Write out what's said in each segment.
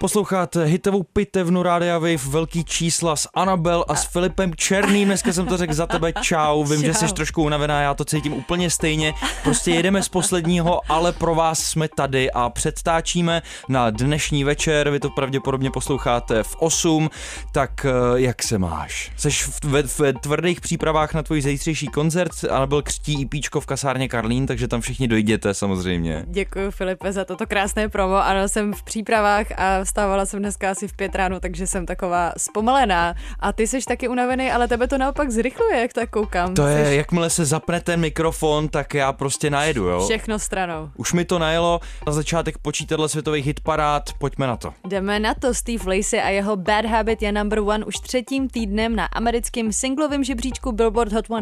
Posloucháte hitovou pitevnu Rádia Wave, velký čísla s Anabel a s Filipem Černým. Dneska jsem to řekl za tebe, čau. Vím, čau. že jsi trošku unavená, já to cítím úplně stejně. Prostě jedeme z posledního, ale pro vás jsme tady a předtáčíme na dnešní večer. Vy to pravděpodobně posloucháte v 8. Tak eh, jak se máš? Seš v, v, v tvrdých přípravách na tvůj zítřejší koncert. Anabel křtí píčko v kasárně Karlín, takže tam všichni dojděte samozřejmě. Děkuji Filipe za toto krásné promo. Ano, jsem v přípravách a vstávala jsem dneska asi v pět ráno, takže jsem taková zpomalená. A ty jsi taky unavený, ale tebe to naopak zrychluje, jak tak koukám. To je, Jsi jakmile se zapne ten mikrofon, tak já prostě najedu, jo? všechno stranou. Už mi to najelo na začátek počítadla světových hitparád, pojďme na to. Jdeme na to. Steve Lacey a jeho Bad Habit je number one už třetím týdnem na americkém singlovém žebříčku Billboard Hot 100.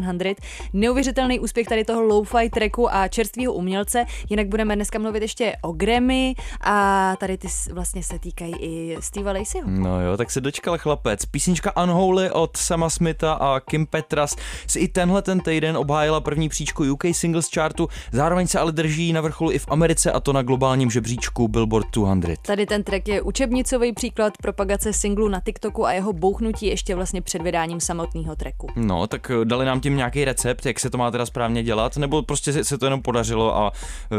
Neuvěřitelný úspěch tady toho lo-fi tracku a čerstvého umělce. Jinak budeme dneska mluvit ještě o Grammy a tady ty vlastně se týkají i Steva Laceyho. No jo, tak se dočkal chlapec. Písnička Unholy od Sama Smitha a Kim Petras si i tenhle ten týden obhájila první příčku UK Singles Chartu, zároveň se ale drží na vrcholu i v Americe a to na globálním žebříčku Billboard 200. Tady ten track je učebnicový příklad propagace singlu na TikToku a jeho bouchnutí ještě vlastně před vydáním samotného tracku. No, tak eh, dali nám tím nějaký recept, jak se to má teda správně dělat, nebo prostě se- se to jenom podařilo a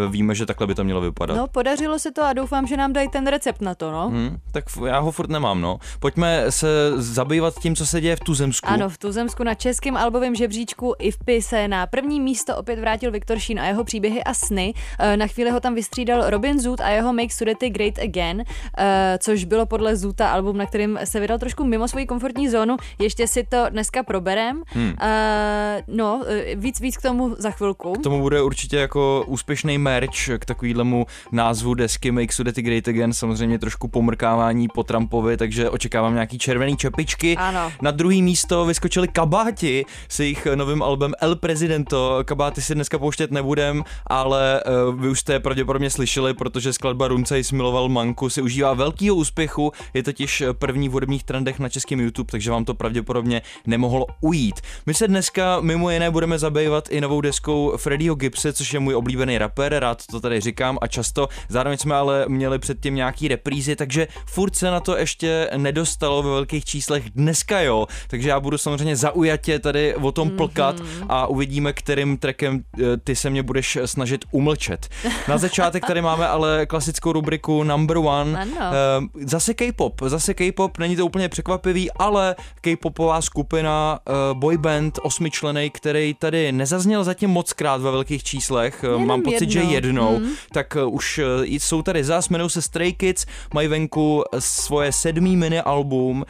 eh, víme, že takhle by to mělo vypadat. No, podařilo se to a doufám, že nám dají ten recept na to, no. Hm, tak já ho furt nemám, no. Pojďme se zabývat tím, co se děje v Tuzemsku. Ano, v Tuzemsku na českém albovém žebříčku IFPy se na první místo opět vrátil Viktor Šín a jeho příběhy a sny. Eh, Na chvíli ho tam vystřídal Robin Zoot a jeho Make Sudety Great Again, eh, což bylo podle Zoota album, na kterým se vydal trošku mimo svoji komfortní zónu. Ještě si to dneska proberem. Hmm. Eh, No, víc, víc k tomu za chvilku. K tomu bude určitě jako úspěšný merch k takovýhlemu názvu desky Make Sudety Great Again, samozřejmě trošku pomrkávání po Trumpovi, takže očekávám nějaký červený čepičky. Ano. Na druhý místo vyskočili kabáti s jejich novým albem El Presidento. Kabáty si dneska pouštět nebudem, ale uh, vy už jste je pravděpodobně slyšeli, protože skladba Runcej smiloval Manku si užívá velkého úspěchu, je totiž první v hudebních trendech na českém YouTube, takže vám to pravděpodobně nemohlo ujít. My se dneska mimo jiné budeme zabývat i novou deskou Freddieho Gibse, což je můj oblíbený rapper, rád to tady říkám a často. Zároveň jsme ale měli předtím nějaký reprízy, takže furt se na to ještě nedostalo ve velkých číslech. Dneska jo, takže já budu samozřejmě zaujatě tady o tom plkat a uvidíme, kterým trackem eh, ty se mě budeš snažit umlčet. Na začátek tady máme ale klasickou rubriku Number One. Ano. Eh, Zase K-pop, zase K-pop, není to úplně překvapivý, ale K-popová skupina uh, boyband osmičlenej, který tady nezazněl zatím moc krát ve velkých číslech, Jenom mám pocit, že jednou. Hmm. tak už jsou tady zas, jmenují se Stray Kids, mají venku svoje sedmý mini album,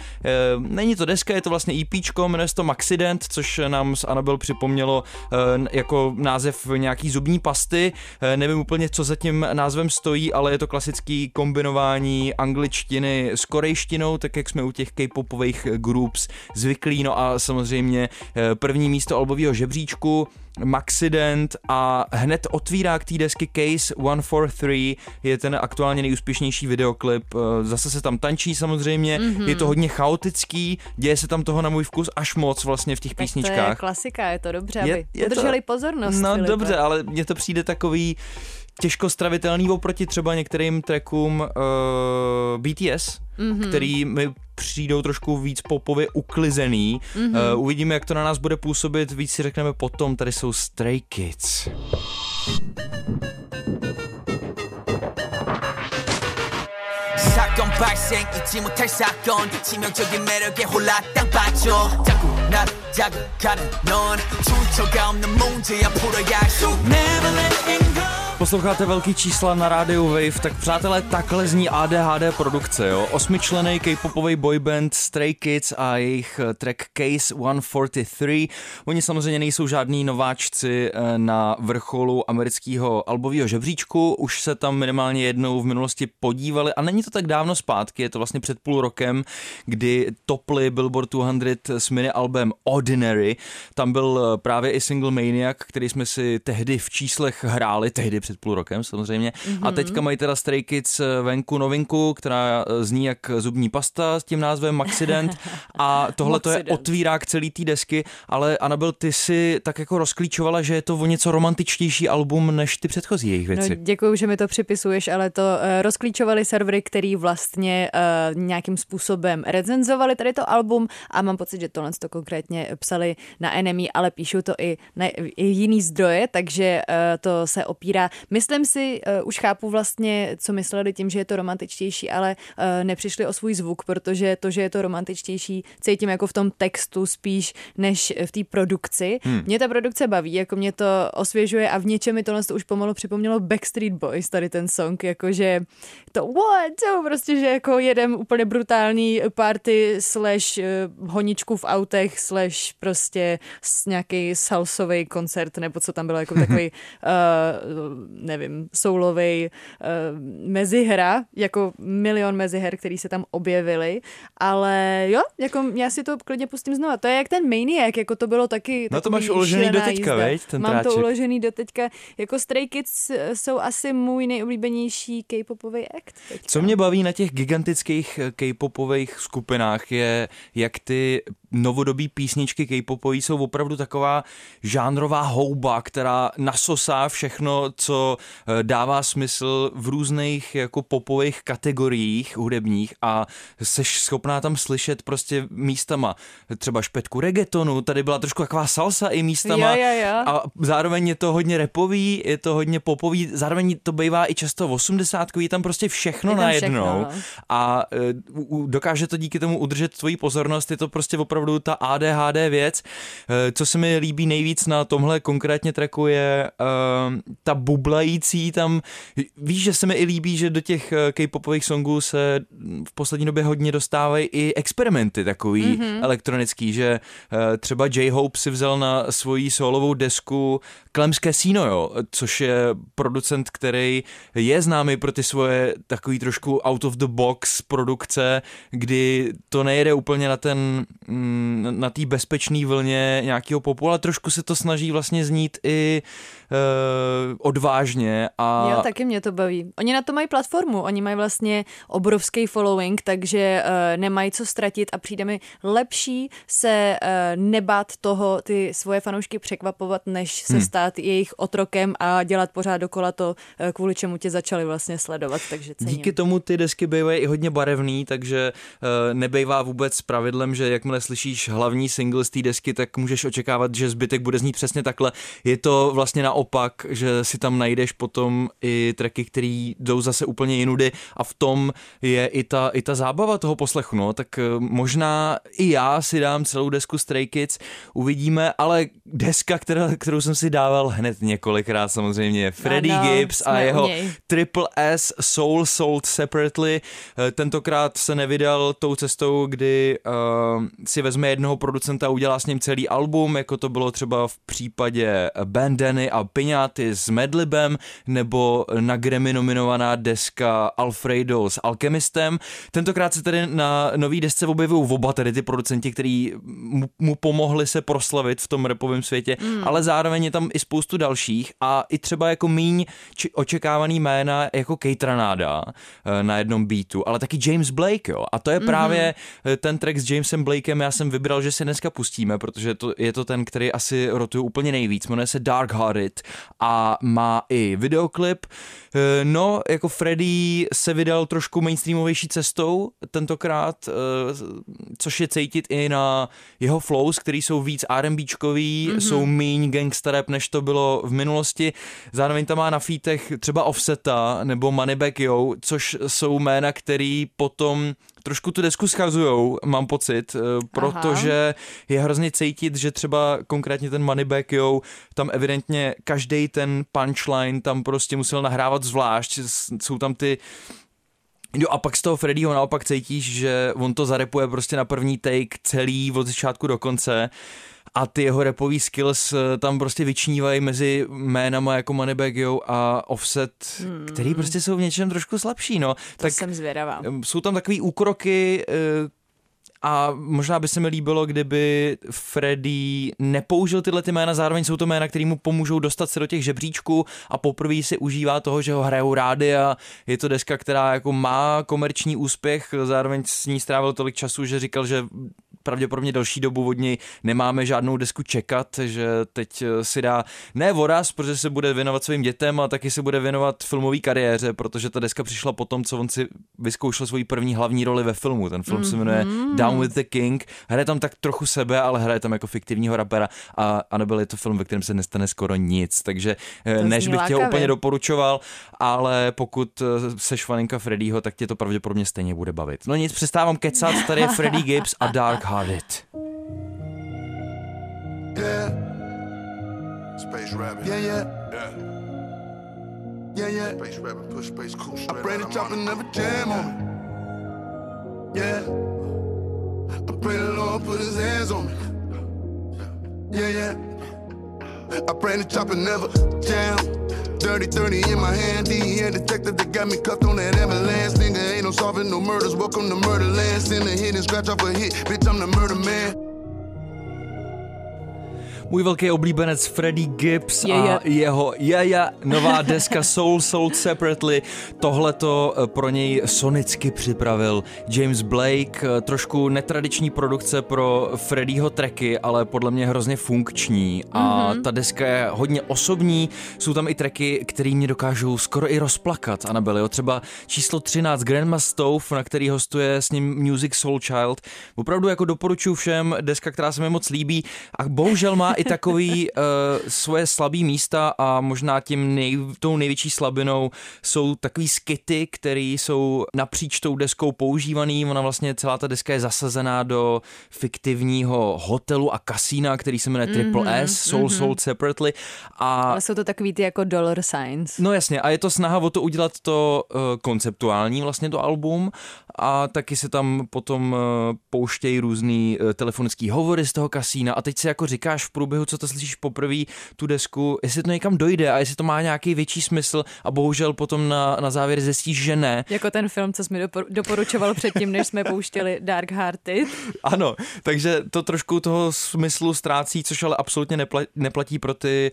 uh, není to deska, je to vlastně EPčko, jmenuje se to Maxident, což nám s Anabel připomnělo uh, jako název nějaký zubní pasty, uh, nevím úplně, co za tím názvem stojí, ale je to klasický kombinování angličtiny s korejštinou, tak jak jsme u těch k-popových groups zvyklí, no a samozřejmě eh, první místo albového žebříčku, Maxident a hned otvírá k té desky Case 143 je ten aktuálně nejúspěšnější videoklip. Eh, Zase se tam tančí samozřejmě, mm-hmm. je to hodně chaotický, děje se tam toho na můj vkus až moc vlastně v těch Tak to je písničkách. klasika, je to dobře, Je- aby je to- udrželi pozornost. No Filipe. dobře, ale mně to přijde takový těžko stravitelný oproti třeba některým trackům uh, BTS, Mhm mm-hmm. který mi přijdou trošku víc popově uklizený. Mhm. Mm-hmm. Uh, uvidíme, jak to na nás bude působit, víc si řekneme potom. Tady jsou Stray Kids. 사건 발생 잊지 못할 사건 치명적인 매력에 홀라 땅 빠져 자꾸 나를 자극하는 넌 출처가 없는 문제야 풀어야 할수 Never letting go Posloucháte velký čísla na rádiu Wave, tak přátelé, takhle zní ADHD produkce, jo. Osmičlený k-popový boyband Stray Kids a jejich eh, track Case 143. Oni samozřejmě nejsou žádní nováčci eh, na vrcholu amerického albového žebříčku, už se tam minimálně jednou v minulosti podívali a není to tak dávno zpátky, je to vlastně před půl rokem, kdy topli Billboard 200 s mini albem Ordinary. Tam byl eh, právě i single Maniac, který jsme si tehdy v číslech hráli, tehdy před půl rokem samozřejmě. Mm-hmm. A teďka mají teda Stray Kids eh, venku novinku, která eh, zní jak zubní pasta s tím názvem Maxident a tohle to je otvírák celý té desky, ale Anabel, ty si tak jako rozklíčovala, že je to o něco romantičtější album než ty předchozí jejich věci. No, děkuji, že mi to připisuješ, ale to uh, rozklíčovali servery, který vlastně uh, nějakým způsobem recenzovali tady to album a mám pocit, že tohle to konkrétně psali na Enemy, ale píšou to i na i jiný zdroje, takže uh, to se opírá Myslím si, uh, už chápu vlastně, co mysleli tím, že je to romantičtější, ale uh, nepřišli o svůj zvuk, protože to, že je to romantičtější, cítím jako v tom textu spíš, než v té produkci. Hmm. Mě ta produkce baví, jako mě to osvěžuje a v něčem mi tohle už pomalu připomnělo Backstreet Boys, tady ten song, jakože to what, to prostě, že jako jedem úplně brutální party slash uh, honičku v autech slash prostě nějaký salsový koncert, nebo co tam bylo, jako takový uh, nevím, soulovej uh, mezihra, jako milion meziher, který se tam objevily, ale jo, jako já si to klidně pustím znova. To je jak ten Maniac, jako to bylo taky No to máš uložený do teďka, veď, ten Mám tráček. to uložený do teďka. Jako Stray Kids eh, jsou asi můj nejoblíbenější K-popový akt. Teďka. Co mě baví na těch gigantických eh, K-popových skupinách je, jak ty novodobí písničky K-popový jsou opravdu taková žánrová houba, která nasosá všechno, co eh, dává smysl v různých jako popových kategoriích hudebních a seš schopná tam slyšet prostě místama třeba špetku reggaetonu, tady byla trošku taková salsa i místama jo, jo, jo. a zároveň je to hodně repový, je to hodně popový, zároveň to bývá i často 80 je tam prostě všechno najednou no. a uh, dokáže to díky tomu udržet tvoji pozornost, je to prostě opravdu ta ADHD věc. Uh, co se mi líbí nejvíc na tomhle konkrétně tracku je uh, ta bublající tam, víš, že se mi i líbí, že do těch K-popových songů se v poslední době hodně dostávají i experimenty takový mm-hmm. elektronický, že třeba J-Hope si vzal na svoji solovou desku Klemské síno, jo, což je producent, který je známý pro ty svoje takový trošku out of the box produkce, kdy to nejde úplně na ten, mm, na té bezpečné vlně nějakého popu, ale trošku se to snaží vlastně znít i odvážně. A... Jo, taky mě to baví. Oni na to mají platformu, oni mají vlastně obrovský following, takže uh, nemají co ztratit a přijde mi lepší se uh, nebát toho ty svoje fanoušky překvapovat, než se hmm. stát jejich otrokem a dělat pořád dokola to, uh, kvůli čemu tě začali vlastně sledovat, takže cením. Díky tomu ty desky bývají i hodně barevný, takže uh, nebejvá vůbec pravidlem, že jakmile slyšíš hlavní single z té desky, tak můžeš očekávat, že zbytek bude znít přesně takhle. Je to vlastně na naopak, že si tam najdeš potom i tracky, které jdou zase úplně jinudy a v tom je i ta, i ta zábava toho poslechu, no, tak eh, možná i já si dám celou desku Stray Kids, uvidíme, ale deska, která, kterou jsem si dával hned několikrát samozřejmě, Freddie ano, Gibbs a jeho Triple S Soul Sold Separately, eh, tentokrát se nevydal tou cestou, kdy uh, si vezme jednoho producenta a udělá s ním celý album, jako to bylo třeba v případě Bandany a Piňáty s Medlibem nebo na Grammy nominovaná deska Alfredo s Alchemistem. Tentokrát se tedy na nový desce objevují oba tedy ty producenti, kteří mu, pomohli se proslavit v tom repovém světě, mm. ale zároveň je tam i spoustu dalších a i třeba jako míň či očekávaný jména jako Kejtranáda eh, na jednom beatu, ale taky James Blake, jo. A to je právě mm-hmm. ten track s Jamesem Blakem, já jsem vybral, že si dneska pustíme, protože to, je to ten, který asi rotuje úplně nejvíc, jmenuje se Dark Hearted a má i videoklip. Eh, no, jako Freddy se vydal trošku mainstreamovější cestou tentokrát, eh, což je cítit i na jeho flows, který jsou víc R&Bčkový, mm-hmm. jsou míň gangsta rap, než to bylo v minulosti. Zároveň tam má na fítech třeba Offseta nebo Moneyback Yo, což jsou jména, který potom trošku tu desku schazujou, mám pocit, eh, pro protože je hrozně cítit, že třeba konkrétně ten Moneyback Yo, tam evidentně každý ten punchline tam prostě musel nahrávat zvlášť, jsou tam ty Jo a pak z toho Freddyho naopak cítíš, že on to zarepuje prostě na první take celý od začátku do konce a ty jeho repový skills eh, tam prostě vyčnívají mezi jménama jako Moneybag Yo a Offset, hmm. který prostě jsou v něčem trošku slabší, no. To tak jsem zvědavá. Jsou tam takový úkroky, eh, a možná by se mi líbilo, kdyby Freddy nepoužil tyhle ty jména, zároveň jsou to jména, které mu pomůžou dostat se do těch žebříčků a poprvé si užívá toho, že ho hrajou rády a je to deska, která jako má komerční úspěch, zároveň s ní strávil tolik času, že říkal, že pravděpodobně další dobu od něj nemáme žádnou desku čekat, že teď eh, si dá ne voraz, protože se bude věnovat svým dětem, a taky se bude věnovat filmové kariéře, protože ta deska přišla po tom, co on si vyzkoušel svoji první hlavní roli ve filmu. Ten film mm-hmm. se jmenuje mhm. Down with the King. Hraje tam tak trochu sebe, ale hraje tam jako fiktivního rapera a, a nebyl je to film, ve kterém se nestane skoro nic. Takže eh, to než bych tě úplně doporučoval, ale pokud eh, seš faninka Freddyho, tak tě to pravděpodobně stejně bude bavit. No nic, přestávám kecat, tady je Freddy Gibbs a Dark Heart. It. Yeah. Space Rabbit. Yeah, yeah. Yeah. Yeah, yeah. Space Rabbit, push Space Cool straight I pray the chopper never jam on me. Yeah. I pray the Lord put his hands on me. Yeah, yeah. I pray the chopper never jam. Dirty 30 in my hand, DEA detective that got me cuffed on that ambulance. Nigga ain't no solving no murders. Welcome to Murderland. Send a hit and scratch off a hit. Bitch, I'm the murder man. Můj velký oblíbenec Freddie Gibbs je, a je. jeho Jaja, nová deska Soul Sold Separately. Tohle to eh, pro něj sonicky připravil James Blake. Eh, trošku netradiční produkce pro Freddieho tracky, ale podle mě hrozně funkční. A mm-hmm. ta deska je hodně osobní. Jsou tam i tracky, které mě dokážou skoro i rozplakat, Anabelio. Třeba číslo 13 Grandma Stove, na který hostuje s ním Music Soul Child. Opravdu jako doporučuji všem, deska, která se mi moc líbí. A bohužel má i takový uh, svoje slabý místa a možná tím nej, tou největší slabinou jsou takový skity, které jsou napříč tou deskou používaný. Ona vlastně celá ta deska je zasazená do fiktivního hotelu a kasína, který se jmenuje Triple mm-hmm, S, Soul mm-hmm. Sold Separately. A... Ale jsou to takový ty jako dollar signs. No jasně, a je to snaha o to udělat to uh, konceptuální vlastně to album a taky se tam potom uh, pouštějí různý uh, telefonický hovory z toho kasína a teď si jako říkáš v průběhu, co to slyšíš poprvé, tu desku, jestli to někam dojde a jestli to má nějaký větší smysl a bohužel potom na, na závěr zjistíš, že ne. Jako ten film, co jsme doporučoval předtím, než jsme pouštěli Dark Hearted. Ano, takže to trošku toho smyslu ztrácí, což ale absolutně neplatí, neplatí pro ty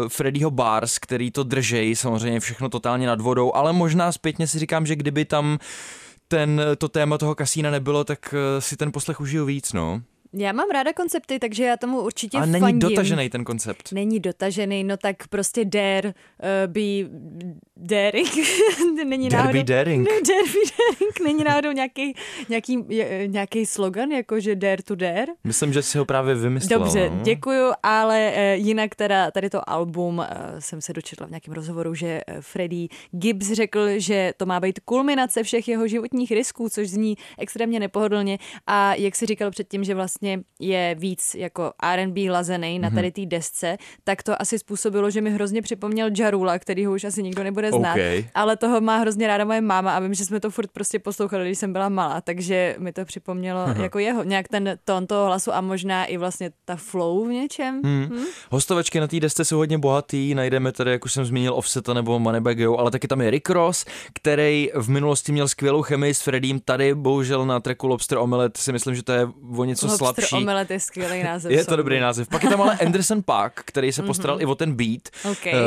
uh, Freddyho Bars, který to držej, samozřejmě všechno totálně nad vodou, ale možná zpětně si říkám, že kdyby tam ten, to téma toho kasína nebylo, tak uh, si ten poslech užiju víc, no. Já mám ráda koncepty, takže já tomu určitě Ale není fandím. dotažený ten koncept. Není dotažený, no tak prostě dare uh, be daring. není dare náhodou, be daring. Ne, dare be daring. Není náhodou nějaký, nějaký, nějaký slogan, jako že dare to dare. Myslím, že si ho právě vymyslel. Dobře, no? děkuju, ale uh, jinak teda tady to album uh, jsem se dočetla v nějakém rozhovoru, že uh, Freddie Gibbs řekl, že to má být kulminace všech jeho životních risků, což zní extrémně nepohodlně a jak si říkal předtím, že vlastně vlastně je víc jako R&B lazený na mhm. tady té desce, tak to asi způsobilo, že mi hrozně připomněl Jarula, který ho už asi nikdo nebude znát, okay. ale toho má hrozně ráda moje máma a vím, že jsme to furt prostě poslouchali, když jsem byla malá, takže mi to připomnělo Aha. jako jeho, nějak ten tón toho hlasu a možná i vlastně ta flow v něčem. Hmm. Hmm. Hostovačky na té desce jsou hodně bohatý, najdeme tady, jak už jsem zmínil, Offseta nebo Moneybag ale taky tam je Rick Ross, který v minulosti měl skvělou chemii s Freddím, tady bohužel na tracku Lobster Omelette si myslím, že to je o něco Lobster slabší. Omelette je skvělý název. Je to dobrý název. Pak je tam ale Anderson Park, který se postaral mm-hmm. i o ten beat okay. uh,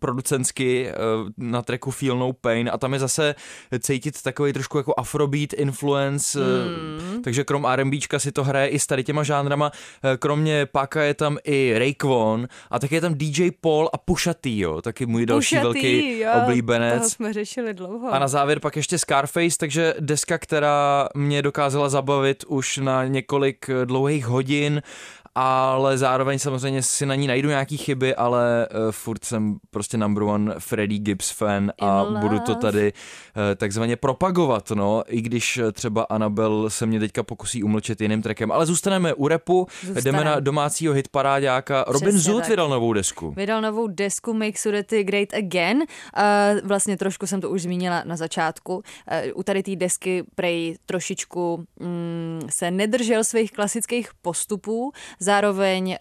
producentsky uh, na tracku Feel No Pain a tam je zase cítit takový trošku jako afrobeat influence, mm. uh, takže krom R&Bčka si to hraje i s tady těma žánrama. Uh, kromě Paka je tam i Rayquan a taky je tam DJ Paul a Pusha T, jo, taky můj další Pusha velký jo, oblíbenec. Toho jsme řešili dlouho. A na závěr pak ještě Scarface, takže deska, která mě dokázala zabavit už na několik dlouhých hodin ale zároveň samozřejmě si na ní najdu nějaký chyby, ale uh, furt jsem prostě number one Freddie Gibbs fan a In budu to tady uh, takzvaně propagovat, no, i když eh, třeba Annabelle se mě teďka pokusí umlčet jiným trackem, ale zůstaneme u repu, Zůstaneme. jdeme na domácího hitparáďáka. Robin Přesně Zoot tak. vydal novou desku. Vydal novou desku Make Sudety Great Again. Uh, vlastně trošku jsem to už zmínila na začátku. Uh, u tady té desky prej trošičku mm, se nedržel svých klasických postupů. Zároveň uh,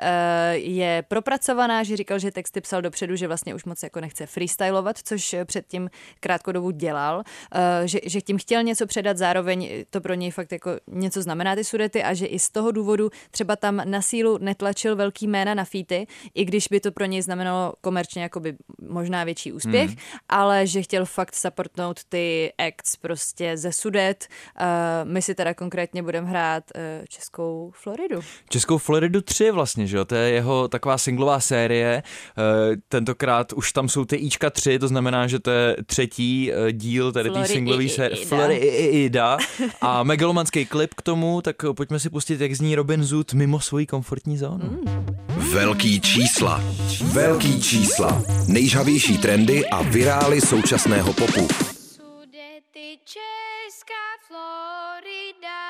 je propracovaná, že říkal, že texty psal dopředu, že vlastně už moc jako nechce freestylovat, což předtím krátkou dobu dělal. Uh, že, že tím chtěl něco předat, zároveň to pro něj fakt jako něco znamená ty sudety a že i z toho důvodu třeba tam na sílu netlačil velký jména na featy, i když by to pro něj znamenalo komerčně jakoby možná větší úspěch, hmm. ale že chtěl fakt supportnout ty acts prostě ze sudet. Uh, my si teda konkrétně budeme hrát uh, českou Floridu. Českou Floridu 3 vlastně, že jo, to je jeho taková singlová série, Eh, tentokrát už tam jsou ty Ička 3, to znamená, že to je třetí eh, díl tady té singlové i- i- série, ida. Florida a megalomanský klip k tomu, tak eh, pojďme si pustit, jak zní Robin Zoot mimo svoji komfortní zónu. Hmm. Velký čísla. Velký čísla. Nejžhavější trendy a virály současného popu. Sudety Česká Florida.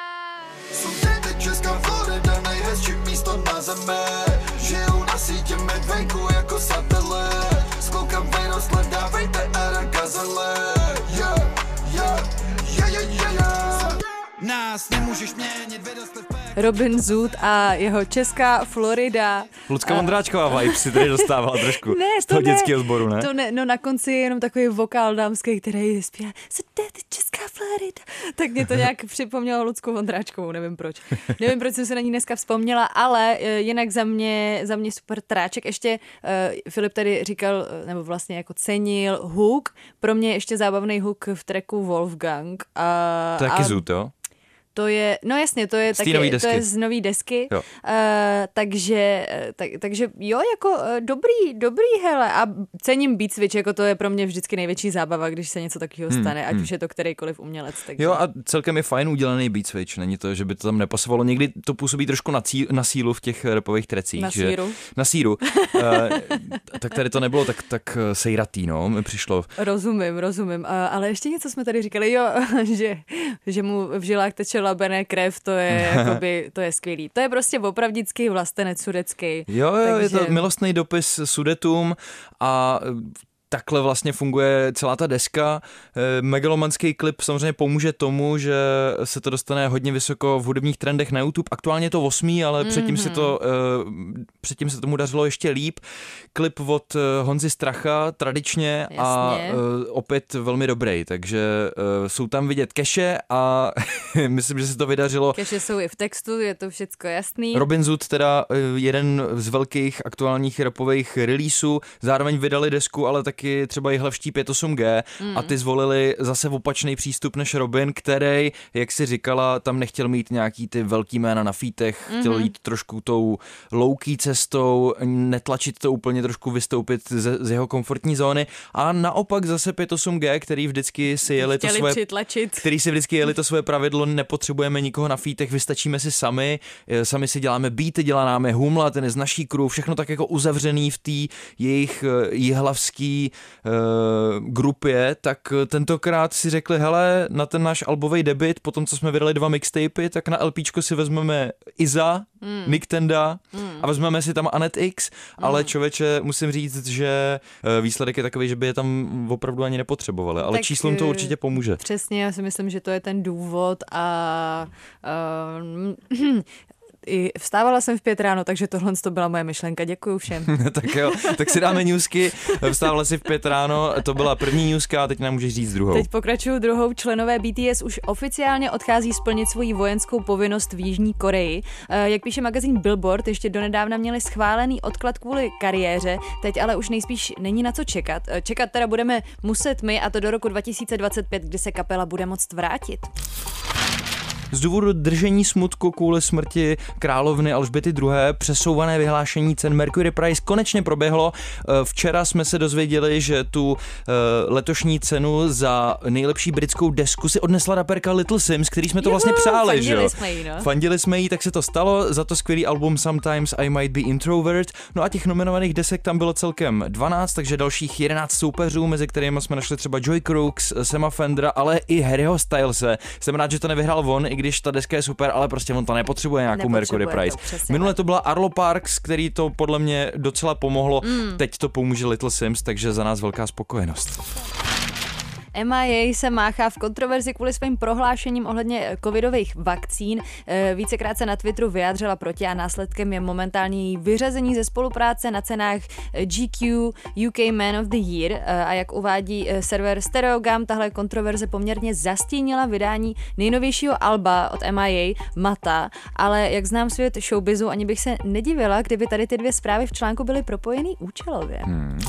Zemi Žijou na sítě medvenku jako satelit S klukami rozhled dávejte era gazele. Yeah, yeah, yeah, yeah, yeah, yeah. Nás nemůžeš měnit, vyrostli v pé- Robin Zoot a jeho česká Florida. Lucka Vondráčková vibe si tady dostávala trošku Ne, z toho to ne, dětského sboru, ne? To ne, no na konci je jenom takový vokál dámský, který zpívá Česká Florida. Tak mě to nějak připomnělo Lucku Vondráčkovou, nevím proč. Nevím, proč jsem se na ní dneska vzpomněla, ale eh, jinak za mě, za mě super tráček. Ještě uh, Filip tady říkal, eh, nebo vlastně jako cenil hook. Pro mě je ještě zábavný hook v tracku Wolfgang. A, To je taky a Zoot, jo? To je, no jasně, to je, Z taky, nový to desky. je z nový desky. Jo. Uh, takže, eh, tak, takže jo, jako uh, dobrý, dobrý, hele. A cením Beat Switch, jako to je pro mě vždycky největší zábava, když se něco takového stane, ať už je to kterýkoliv umělec. Takže. Hmm, Jo a celkem je fajn udělaný beat switch, není to, že by to tam nepasovalo. Někdy to působí trošku na, cí, na sílu v těch repových trecích. Na že, síru. Na síru. uh, tak tady to nebylo tak, tak sejratý, no, mi přišlo. Rozumím, rozumím. Uh, ale ještě něco jsme tady říkali, jo, že, že mu v žilách teče labené krev, to je, jakoby, to je skvělý. To je prostě opravdický vlastenec sudecký. Jo, jo, je to Takže- milostný dopis sudetům a takhle vlastně funguje celá ta deska. Eh, Megalomanský klip samozřejmě pomůže tomu, že se to dostane hodně vysoko v hudebních trendech na YouTube. Aktuálně je to osmý, ale mm-hmm. předtím, se to, eh, předtím se tomu dařilo ještě líp. Klip od eh, Honzy Stracha tradičně a Jasně. eh, opět velmi dobrý, takže jsou tam vidět keše a myslím, že se to vydařilo Keše jsou i v textu, je to všecko jasný. Robin Zoot teda jeden z velkých aktuálních rapových releaseů, zároveň vydali desku, ale taky třeba Jihlavští 58G mm. a ty zvolili zase opačný přístup než Robin, který, jak si říkala, tam nechtěl mít nějaký ty velký jména na fítech, mm-hmm. chtěl jít trošku tou louký cestou, netlačit to úplně trošku vystoupit ze, z jeho komfortní zóny a naopak zase 58G, který vždycky si jeli to svoje přitlačit. který si vždycky jeli to svoje pravidlo, nepotřebujeme nikoho na fítech, vystačíme si sami, eh, sami si děláme beaty, děláme humla, ten je z naší crew, všechno tak jako uzavřený v té jejich eh, jihlavský uh, grupě, tak tentokrát si řekli, hele, na ten náš albový debit, potom co jsme vydali dva mixtapy, tak na LPčko si vezmeme Iza, mm. Nick Tenda mm. a vezmeme si tam Anet X, mm. ale člověče, musím říct, že eh, výsledek je takový, že by je tam opravdu ani nepotřebovali, ale Tak, číslům to eh, určitě pomůže. Přesně, já si myslím, že to je ten důvod a uh, i vstávala jsem v pět ráno, takže tohle to byla moje myšlenka. Děkuji všem. tak jo, tak si dáme newsky. Vstávala si v pět ráno, to byla první newska a teď nám můžeš říct druhou. Teď pokračuju druhou. Členové BTS už oficiálně odchází splnit svoji vojenskou povinnost v Jižní Koreji. Eh, Jak píše magazín Billboard, ještě donedávna měli schválený odklad kvůli kariéře, teď ale už nejspíš není na co čekat. Eh, Čekat teda budeme muset my a to do roku 2025, kdy se kapela bude moct vrátit. Z důvodu držení smutku kvůli smrti královny Alžběty II. přesouvané vyhlášení cen Mercury Prize konečně proběhlo. Eh, Včera jsme se dozvěděli, že tu eh, letošní cenu za nejlepší britskou desku si odnesla raperka Little Sims, který jsme to Juhu, vlastně přáli, že fandili jo? jsme jí, no. Fandili jsme jí, tak se to stalo, za to skvělý album Sometimes I Might Be Introvert. No a těch nominovaných desek tam bylo celkem 12, takže dalších 11 soupeřů, mezi kterými jsme našli třeba Joy Crooks, Sema Fendra, ale i Harryho Stylese. Jsem rád, že to nevyhrál on, i když ta deska je super, ale prostě on to nepotřebuje nějakou Nepotřebuje Mercury to, Prize. přesně Minule to byla Arlo Parks, který to podle mě docela pomohlo. Mm. Teď to pomůže Little Sims, takže za nás velká spokojenost. MIA se máchá v kontroverzi kvůli svým prohlášením ohledně eh, covidových vakcín. Eh, Vícekrát se na Twitteru vyjádřila proti a následkem je momentální její vyřazení ze spolupráce na cenách eh, GQ UK Man of the Year a jak uvádí server Stereogam, tahle kontroverze poměrně zastínila vydání nejnovějšího alba od MIA Mata, ale jak znám svět showbizu, ani bych se nedivila, kdyby tady ty dvě zprávy v článku byly propojený účelově. Hmm.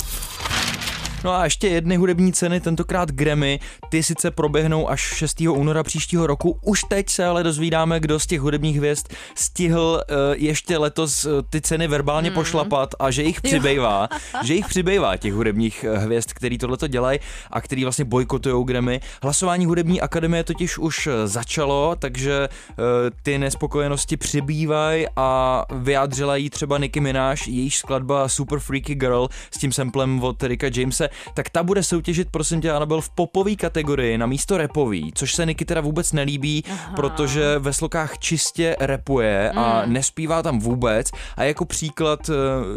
No a ještě jedny hudební ceny, tentokrát Grammy, ty sice proběhnou až 6. února příštího roku, už teď se ale dozvídáme, kdo z těch hudebních hvězd stihl uh, ještě letos uh, ty ceny verbálně Hmm. mm. pošlapat a že jich přibývá, že jich přibývá těch hudebních eh, hvězd, který tohleto dělají a který vlastně bojkotují Grammy. Hlasování hudební akademie totiž už začalo, takže uh, ty nespokojenosti přibývají a vyjádřila jí třeba Nicki Minaj, jejíž skladba Super Freaky Girl s tím samplem od Ricka Jamese, tak ta bude soutěžit, prosím tě, Anabel, v popové kategorii na místo repový, což se Niky teda vůbec nelíbí, Aha. protože ve slokách čistě repuje a Mm. nespívá tam vůbec. A jako příklad eh,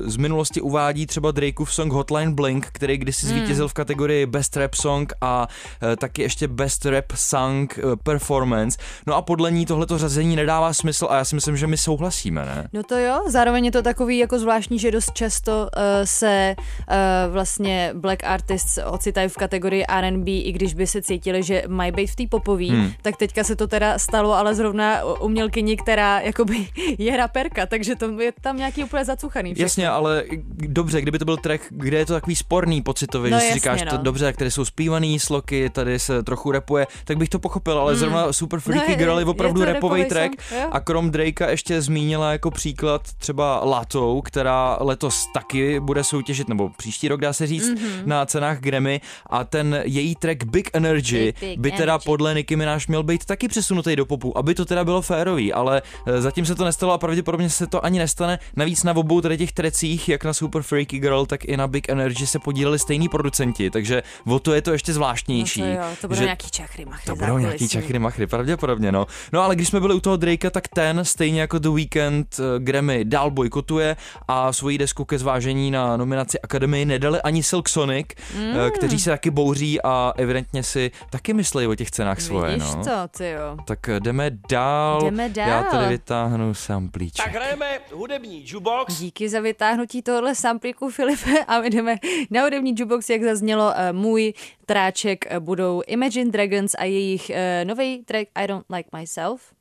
z minulosti uvádí třeba Drakeův song Hotline Blink, který kdysi Mm. zvítězil v kategorii Best Rap Song a eh, taky ještě Best Rap Song eh, Performance. No a podle ní tohleto řazení nedává smysl a já si myslím, že my souhlasíme, ne? No to jo, zároveň je to takový jako zvláštní, že dost často uh, se uh, vlastně black artists ocitají v kategorii R&B, i když by se cítili, že mají být v té popový, Hmm. hmm. tak teďka se to teda stalo, ale zrovna umělkyni, která jakoby je raperka, takže to je tam nějaký úplně zacuchaný. všechno. Jasně, ale dobře, kdyby to byl track, kde je to takový sporný pocitově, No že si jasně, říkáš, to no. dobře, tady jsou zpívaný sloky, tady se trochu repuje, tak bych to pochopil, ale Mm. zrovna Super Freaky No je- Girl je je opravdu to repový track song, jo. a krom Drakea ještě zmínila jako příklad třeba Latou, která letos taky bude soutěžit, nebo příští rok dá se říct, Mhm. mm-hmm. na cenách Grammy a ten její track Big Energy Big, Big by teda Energy. podle Nicki Minaj měl být taky přesunutý do popu, aby to teda bylo férový, ale eh, zatím se to nestalo a pravděpodobně se to ani nestane. Navíc na obou tady těch trecích, jak na Super Freaky Girl, tak i na Big Energy se podíleli stejní producenti, takže o to je to ještě zvláštnější. No to jo, to budou že nějaký čachry machry to budou nějaký čachry machry, pravděpodobně, no. No ale když jsme byli u toho Drakea, tak ten, stejně jako The Weeknd, eh, Grammy dál bojkotuje a svoji desku ke zvážení na nominaci Akademii nedali ani Silk Sonic, mm. kteří se taky bouří a evidentně si taky myslí o těch cenách svoje, Vidíš no. to, ty jo. Tak eh, jdeme dál. Jdeme dál. Já tady vytáhnu samplíček. Tak hrajeme hudební jukebox. Díky za vytáhnutí tohohle samplíku, Filipe, a my jdeme na hudební jukebox, jak zaznělo eh, můj tráček, eh, budou Imagine Dragons a jejich nový track I Don't Like Myself.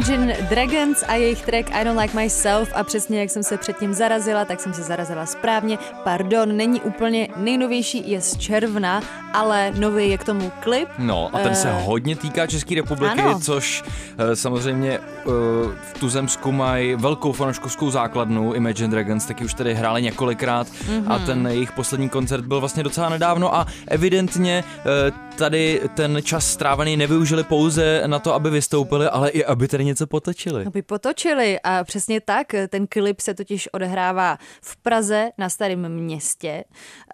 Imagine Dragons a jejich track I Don't Like Myself a přesně jak jsem se předtím zarazila, tak jsem se zarazila správně. Pardon, není úplně nejnovější, je z června, ale nový je k tomu klip. No a ten se Eh, hodně týká České republiky, ano. což eh, samozřejmě eh, v Tuzemsku mají velkou fanouškovskou základnu Imagine Dragons, taky už tady hráli několikrát a Mhm. ten jejich poslední koncert byl vlastně docela nedávno a evidentně eh, tady ten čas strávený nevyužili pouze na to, aby vystoupili, ale i aby tady něco potočili. Aby potočili a přesně tak, ten klip se totiž odehrává v Praze na starém městě.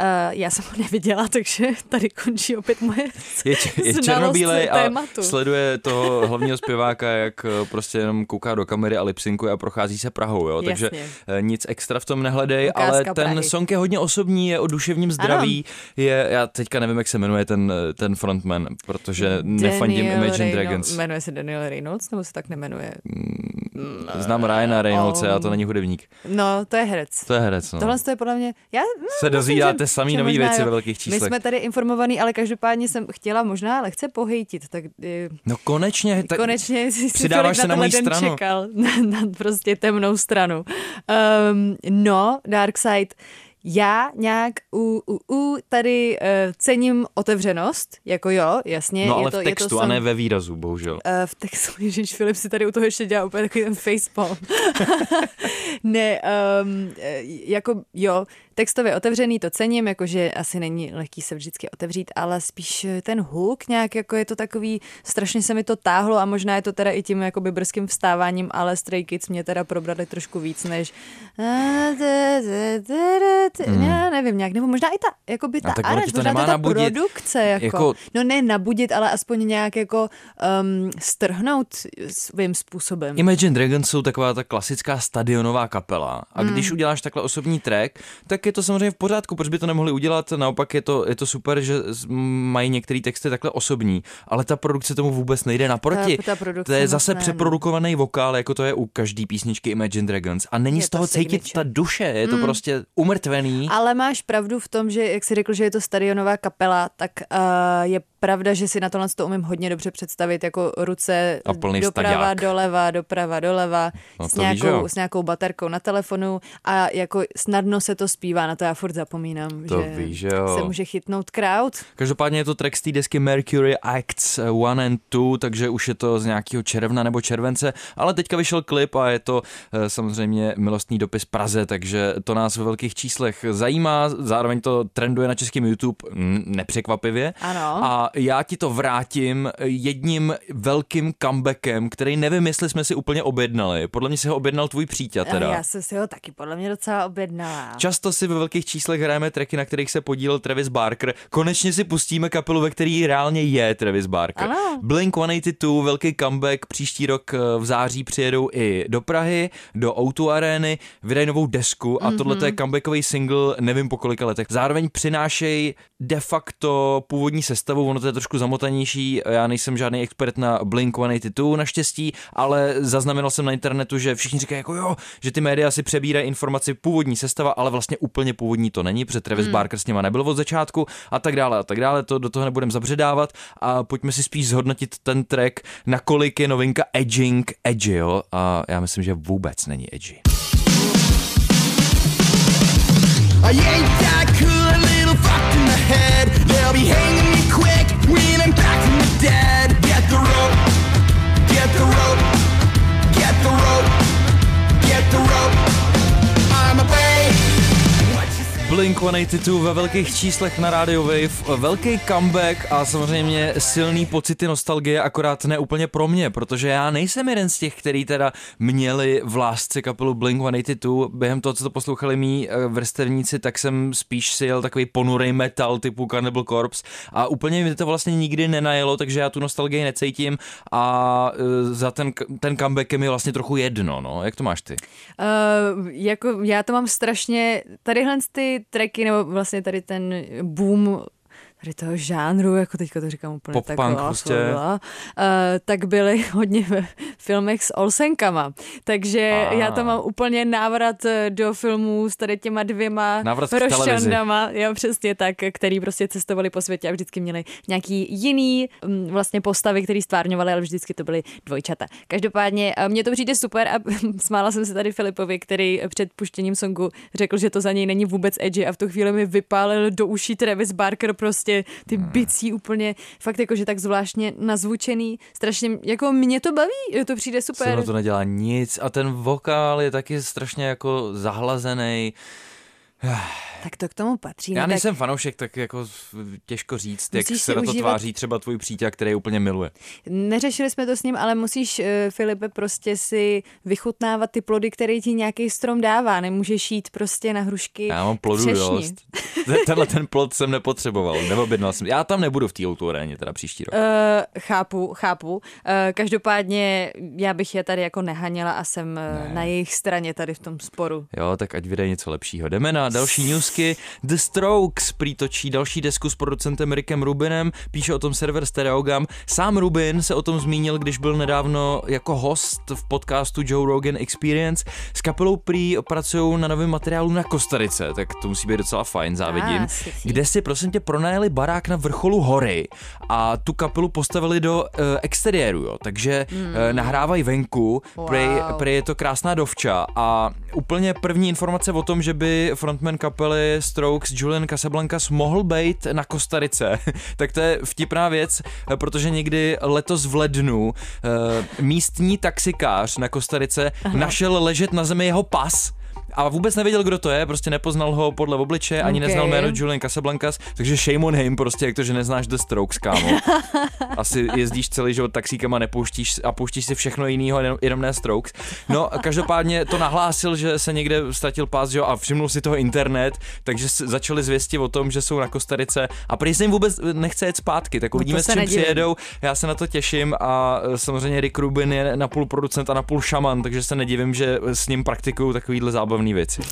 Uh, já jsem ho neviděla, takže tady končí opět moje Je, č- je černobílej a tématu. sleduje toho hlavního zpěváka, jak eh, prostě jenom kouká do kamery a lipsynkuje a prochází se Prahou, jo? takže Jasně. eh, nic extra v tom nehledej, Ukázka ale ten Prahy. song je hodně osobní, je o duševním zdraví, je, já teďka nevím, jak se jmenuje ten, eh, ten frontman, protože nefandím Imagine Reynolds- Dragons. Jmenuje se Daniel Reynolds, nebo se tak nemenuje? Znám Ryana Reynoldse a to není hudebník. No, to je herec. To je herec, no. Tohle to je podle mě... Já, no, Se dozvídáte že- samý že nový věci ve velkých číslech. My jsme tady informovaný, ale každopádně jsem chtěla možná lehce pohejtit, tak eh, No konečně. Tak... konečně jsi si přidáváš se na tenhle moji stranu. čekal, na, na prostě temnou stranu. Um, no, Darkseid, já nějak u, u, u tady uh, cením otevřenost, jako jo, jasně. No ale je to, v je to textu a sam- ne ve výrazu, bohužel. Uh, v textu, Ježíš Filip si tady u toho ještě dělá úplně takový ten facepalm. ne, um, jako jo, textově otevřený, to cením, jakože asi není lehký se vždycky otevřít, ale spíš eh, ten hook nějak, jako je to takový, strašně se mi to táhlo a možná je to teda i tím jakoby brzkým vstáváním, ale Stray Kids mě teda probrali trošku víc než já nevím nějak, nebo možná i ta, jakoby ta Hmm. tak ono aranž, možná nemá to ta nabudit. produkce, jako, Jako- no ne nabudit, ale aspoň nějak jako um, strhnout svým způsobem. Imagine Dragons jsou taková ta klasická stadionová kapela a Hmm. když uděláš takhle osobní track, tak je to samozřejmě v pořádku, proč by to nemohli udělat, naopak je to, je to super, že mají některé texty takhle osobní, ale ta produkce tomu vůbec nejde naproti. Ta- ta to je zase ne, no. přeprodukovaný vokál, jako to je u každý písničky Imagine Dragons a není Je z to toho cítit signature. ta duše, je to prostě umrtvený. Ale máš pravdu v tom, že jak jsi řekl, že je to stadionová kapela, tak uh, je pravda, že si na tohle to umím hodně dobře představit, jako ruce A plný doprava, staďák. doleva, doprava, doleva, No s, to víš, nějakou, jo. s nějakou baterkou na telefonu a jako snadno se to zpívá, na to já furt zapomínám, To že, víš, že jo. se může chytnout crowd. Každopádně je to track z té desky Mercury Acts 1 and 2, takže už je to z nějakého června nebo července, ale teďka vyšel klip a je to eh, samozřejmě milostný dopis Praze, takže to nás ve velkých číslech zajímá, zároveň to trenduje na českém YouTube mm, nepřekvapivě. Ano. A já ti to vrátím jedním velkým comebackem, který nevím, jestli jsme si úplně objednali. Podle mě si ho objednal tvůj přítel teda. Já jsem si ho taky podle mě docela objednala. Často si ve velkých číslech hrajeme tracky, na kterých se podílel Travis Barker. Konečně si pustíme kapelu, ve který reálně je Travis Barker. Ano. Blink 182, velký comeback, příští rok eh, v září přijedou i do Prahy, do O2 Areny, vydají novou desku a mm-hmm. tohle je comebackový single, nevím po kolika letech. Zároveň přinášejí de facto původní sestavu, ono to je trošku zamotanější, já nejsem žádný expert na Blink 182 naštěstí, ale zaznamenal jsem na internetu, že všichni říkají jako jo, že ty média si přebírají informaci původní sestava, ale vlastně úplně původní to není, protože Travis hmm. Barker s nima nebyl od začátku a tak dále a tak dále, to do toho nebudem zabředávat a pojďme si spíš zhodnotit ten track, nakolik je novinka edging edgy, jo, a já myslím, že vůbec není edgy. I ain't that cool, a little fucked in the head. They'll be hanging me quick when I'm back from the dead. Get the rope, get the rope, Blink-182 ve velkých číslech na Radio Wave, velký comeback a samozřejmě silný pocity nostalgie, akorát ne úplně pro mě, protože já nejsem jeden z těch, který teda měli v lásce kapelu Blink-182, během toho, co to poslouchali mý eh, vrstevníci, tak jsem spíš si jel takový ponurej metal typu Cannibal Corpse. A úplně mi to vlastně nikdy nenajelo, takže já tu nostalgii necítím. A eh, za ten, ten comeback je mi vlastně trochu jedno, no, jak to máš ty? Uh, jako já to mám strašně, tadyhle ty tracky, nebo vlastně tady ten boom tady toho žánru, jako teďka to říkám úplně Pop tak punk bla, prostě. bla, uh, tak byly hodně ve filmech s Olsenkama. Takže A. já to mám úplně návrat eh, do filmů s tady těma dvěma Návrat rošťandama, jo, přesně tak, který prostě cestovali po světě a vždycky měli nějaký jiný mm, vlastně postavy, který stvárňovali, ale vždycky to byly dvojčata. Každopádně eh, mně to přijde super a smála jsem se tady Filipovi, který před puštěním songu řekl, že to za něj není vůbec edgy a v tu chvíli mi vypálil do uší Travis Barker prostě ty bicí úplně fakt jakože tak zvláštně nazvučený. Strašně, jako mě to baví, to přijde Se super. mnou to nedělá nic a ten vokál je taky strašně jako zahlazený. Tak to k tomu patří. Já no, tak- nejsem fanoušek, tak jako těžko říct, jak Musíš se si na to užívat- tváří třeba tvůj přítel, který úplně miluje. Neřešili jsme to s ním, ale musíš, eh, Filipe, prostě si vychutnávat ty plody, které ti nějaký strom dává. Nemůžeš jít prostě na hrušky Já mám plodu dost. Tenhle ten plod jsem nepotřeboval, neobjednal jsem. Já tam nebudu v té autoréně teda příští rok. Uh, chápu, chápu. Uh, každopádně já bych je tady jako nehaněla a jsem ne. na jejich straně tady v tom sporu. Jo, tak ať vydají něco lepšího. Jdeme na další newsky. The Strokes přítočí další desku s producentem Rickem Rubinem, píše o tom server Stereogam. Sám Rubin se o tom zmínil, když byl nedávno jako host v podcastu Joe Rogan Experience. S kapelou prý pracují na novém materiálu na Kostarice, tak to musí být docela fajn, závidím. Ah, kde si prosím tě pronajeli barák na vrcholu hory a tu kapelu postavili do uh, exteriéru, jo. takže mm. uh, nahrávají venku, Wow. prej, prej je to krásná dovča a úplně první informace o tom, že by frontman kapely Strokes Julian Casablancas mohl být na Kostarice, tak to je vtipná věc, eh, protože někdy letos v lednu uh, místní taxikář na Kostarice našel ležet na zemi jeho pas a vůbec nevěděl, kdo to je, prostě nepoznal ho podle obličeje, ani Ok. neznal jméno Julian Casablancas, takže shame on him prostě, jak to, že neznáš The Strokes, kámo. Asi jezdíš celý život taxíkem a nepouštíš a pouštíš si všechno jiného, jenom, jenom ne Strokes. No, každopádně to nahlásil, že se někde ztratil pás, jo, a všimnul si toho internet, takže začali zvěsti o tom, že jsou na Kostarice a prý se jim vůbec nechce jet zpátky, tak uvidíme, No s čím nedivím. přijedou. Já se na to těším a e, samozřejmě Rick Rubin je na půl producent a na půl šaman, takže se nedivím, že s ním praktikují takovýhle zábavné věci.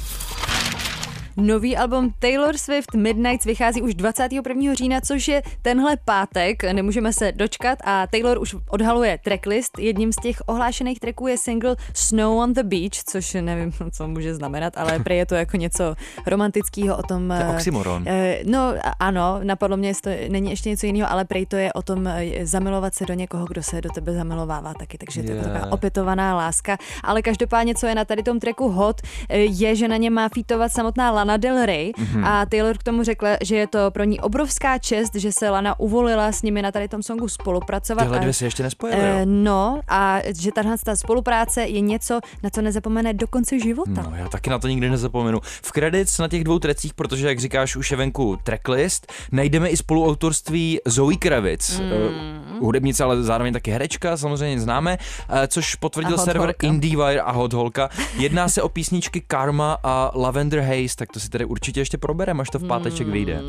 Nový album Taylor Swift Midnights vychází už 21. října, což je tenhle pátek, nemůžeme se dočkat a Taylor už odhaluje tracklist. Jedním z těch ohlášených tracků je single Snow on the Beach, což nevím, co může znamenat, ale prej je to jako něco romantického o tom... To je eh, oxymoron. eh, No ano, napadlo mě, jestli to není ještě něco jiného, ale prej to je o tom eh, zamilovat se do někoho, kdo se do tebe zamilovává taky, takže to je taková opětovaná láska. Ale každopádně, co je na tady tom tracku hot, je, že na něm má fítovat samotná Lana Del Rey Mhm. a Taylor k tomu řekla, že je to pro ní obrovská čest, že se Lana uvolila s nimi na tady tom songu spolupracovat. Tyhle dvě se ještě nespojily, Eh, jo? No a že tahle ta spolupráce je něco, na co nezapomene do konce života. No, já taky na to nikdy nezapomenu. V credits na těch dvou trecích, protože, jak říkáš, už je venku tracklist, najdeme i spoluautorství Zoe Kravitz, Mm. mm. hudebnice, ale zároveň taky herečka, samozřejmě známe, eh, což potvrdil server holka. IndieWire a Hot Holka. Jedná se o písničky Karma a Lavender Haze, tak to si tady určitě ještě probereme, až to v páteček vyjde.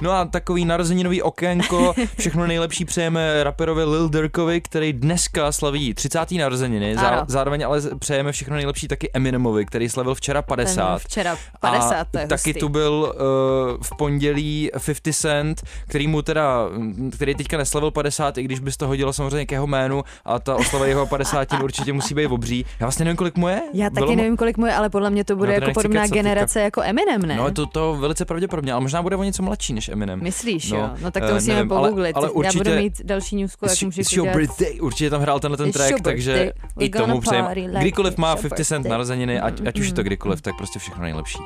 No a takový narozeninový okénko, všechno nejlepší přejeme raperovi Lil Durkovi, který dneska slaví 30. narozeniny, zá, zároveň ale přejeme všechno nejlepší taky Eminemovi, který slavil včera 50. Ten včera 50, a taky hustý. tu byl uh, v pondělí 50 Cent, který mu teda, který teďka neslavil 50, i když bys to hodila samozřejmě k jeho jménu a ta oslava jeho 50 určitě musí být obří. Já vlastně nevím, kolik mu je. Já Bylo taky mu- nevím, kolik mu je, ale podle mě to bude No, jako podobná teďka. generace jako Eminem, ne? No to, to velice pravděpodobně, ale možná bude o něco mladší než Eminem. Myslíš, No, jo? No tak to eh, musíme nevím, ale- pogooglit. ale Já určitě- budu mít další newsku, jak it's your birthday, určitě tam hrál tenhle ten track, your takže birthday. i tomu přejem. like Kdykoliv má your 50 Cent birthday. narozeniny, ať, ať už je to kdykoliv, tak prostě všechno nejlepší.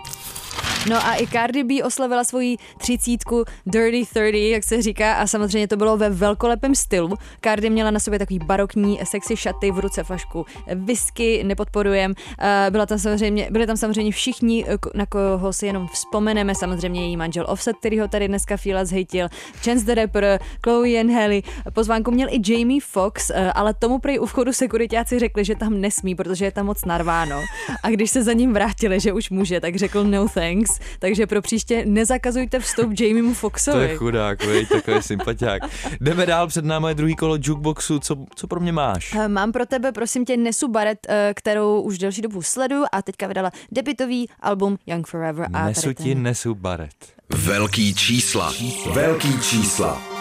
No a i Cardi B oslavila svoji třicítku Dirty 30, jak se říká, a samozřejmě to bylo ve velkolepém stylu. Cardi měla na sobě takový barokní sexy šaty v ruce flašku whisky, nepodporujem. Eh, Byla tam samozřejmě, byli tam samozřejmě všichni, eh, na koho si jenom vzpomeneme, samozřejmě její manžel Offset, který ho tady dneska Fila zhejtil, Chance the Rapper, Chloe and Halle. Pozvánku měl i Jamie Fox, eh, ale tomu prej u vchodu sekuritáci řekli, že tam nesmí, protože je tam moc narváno. A když se za ním vrátili, že už může, tak řekl no thanks. Takže pro příště nezakazujte vstup Jamiemu To Foxovi. je chudák, vej, takový sympatiák. Jdeme dál, před námi je druhý kolo jukeboxu, co, co pro mě máš? Eh, Mám pro tebe, prosím tě, Nesu Barrett, eh, kterou už delší dobu sleduju a teďka vydala debitový album Young Forever. A Nesu ti, ten- nesu baret. Velký čísla. Velký čísla.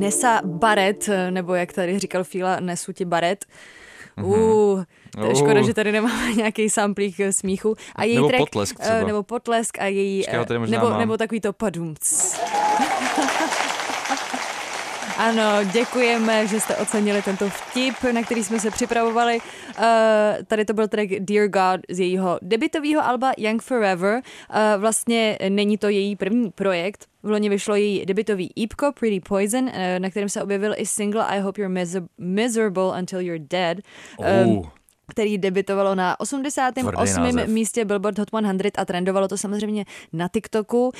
Nesa Barrett, eh, nebo jak tady říkal Fila, Nesu ti Barrett. Uh, to je Uh. škoda, že tady nemáme nějaký samplík eh, smíchu. A její Nebo track, potlesk eh, třeba. Nebo potlesk a její... Počkej, nebo, mám. nebo takový to padumc. Ano, děkujeme, že jste ocenili tento vtip, na který jsme se připravovali. Uh, tady to byl track Dear God z jejího debitového alba Young Forever. Uh, vlastně není to její první projekt. V loni vyšlo její debitový EPko Pretty Poison, uh, na kterém se objevil i single I Hope You're miser- Miserable Until You're Dead. Um, Uh, který debitovalo na 88. Tvrdý název. místě Billboard Hot 100 a trendovalo to samozřejmě na TikToku, uh,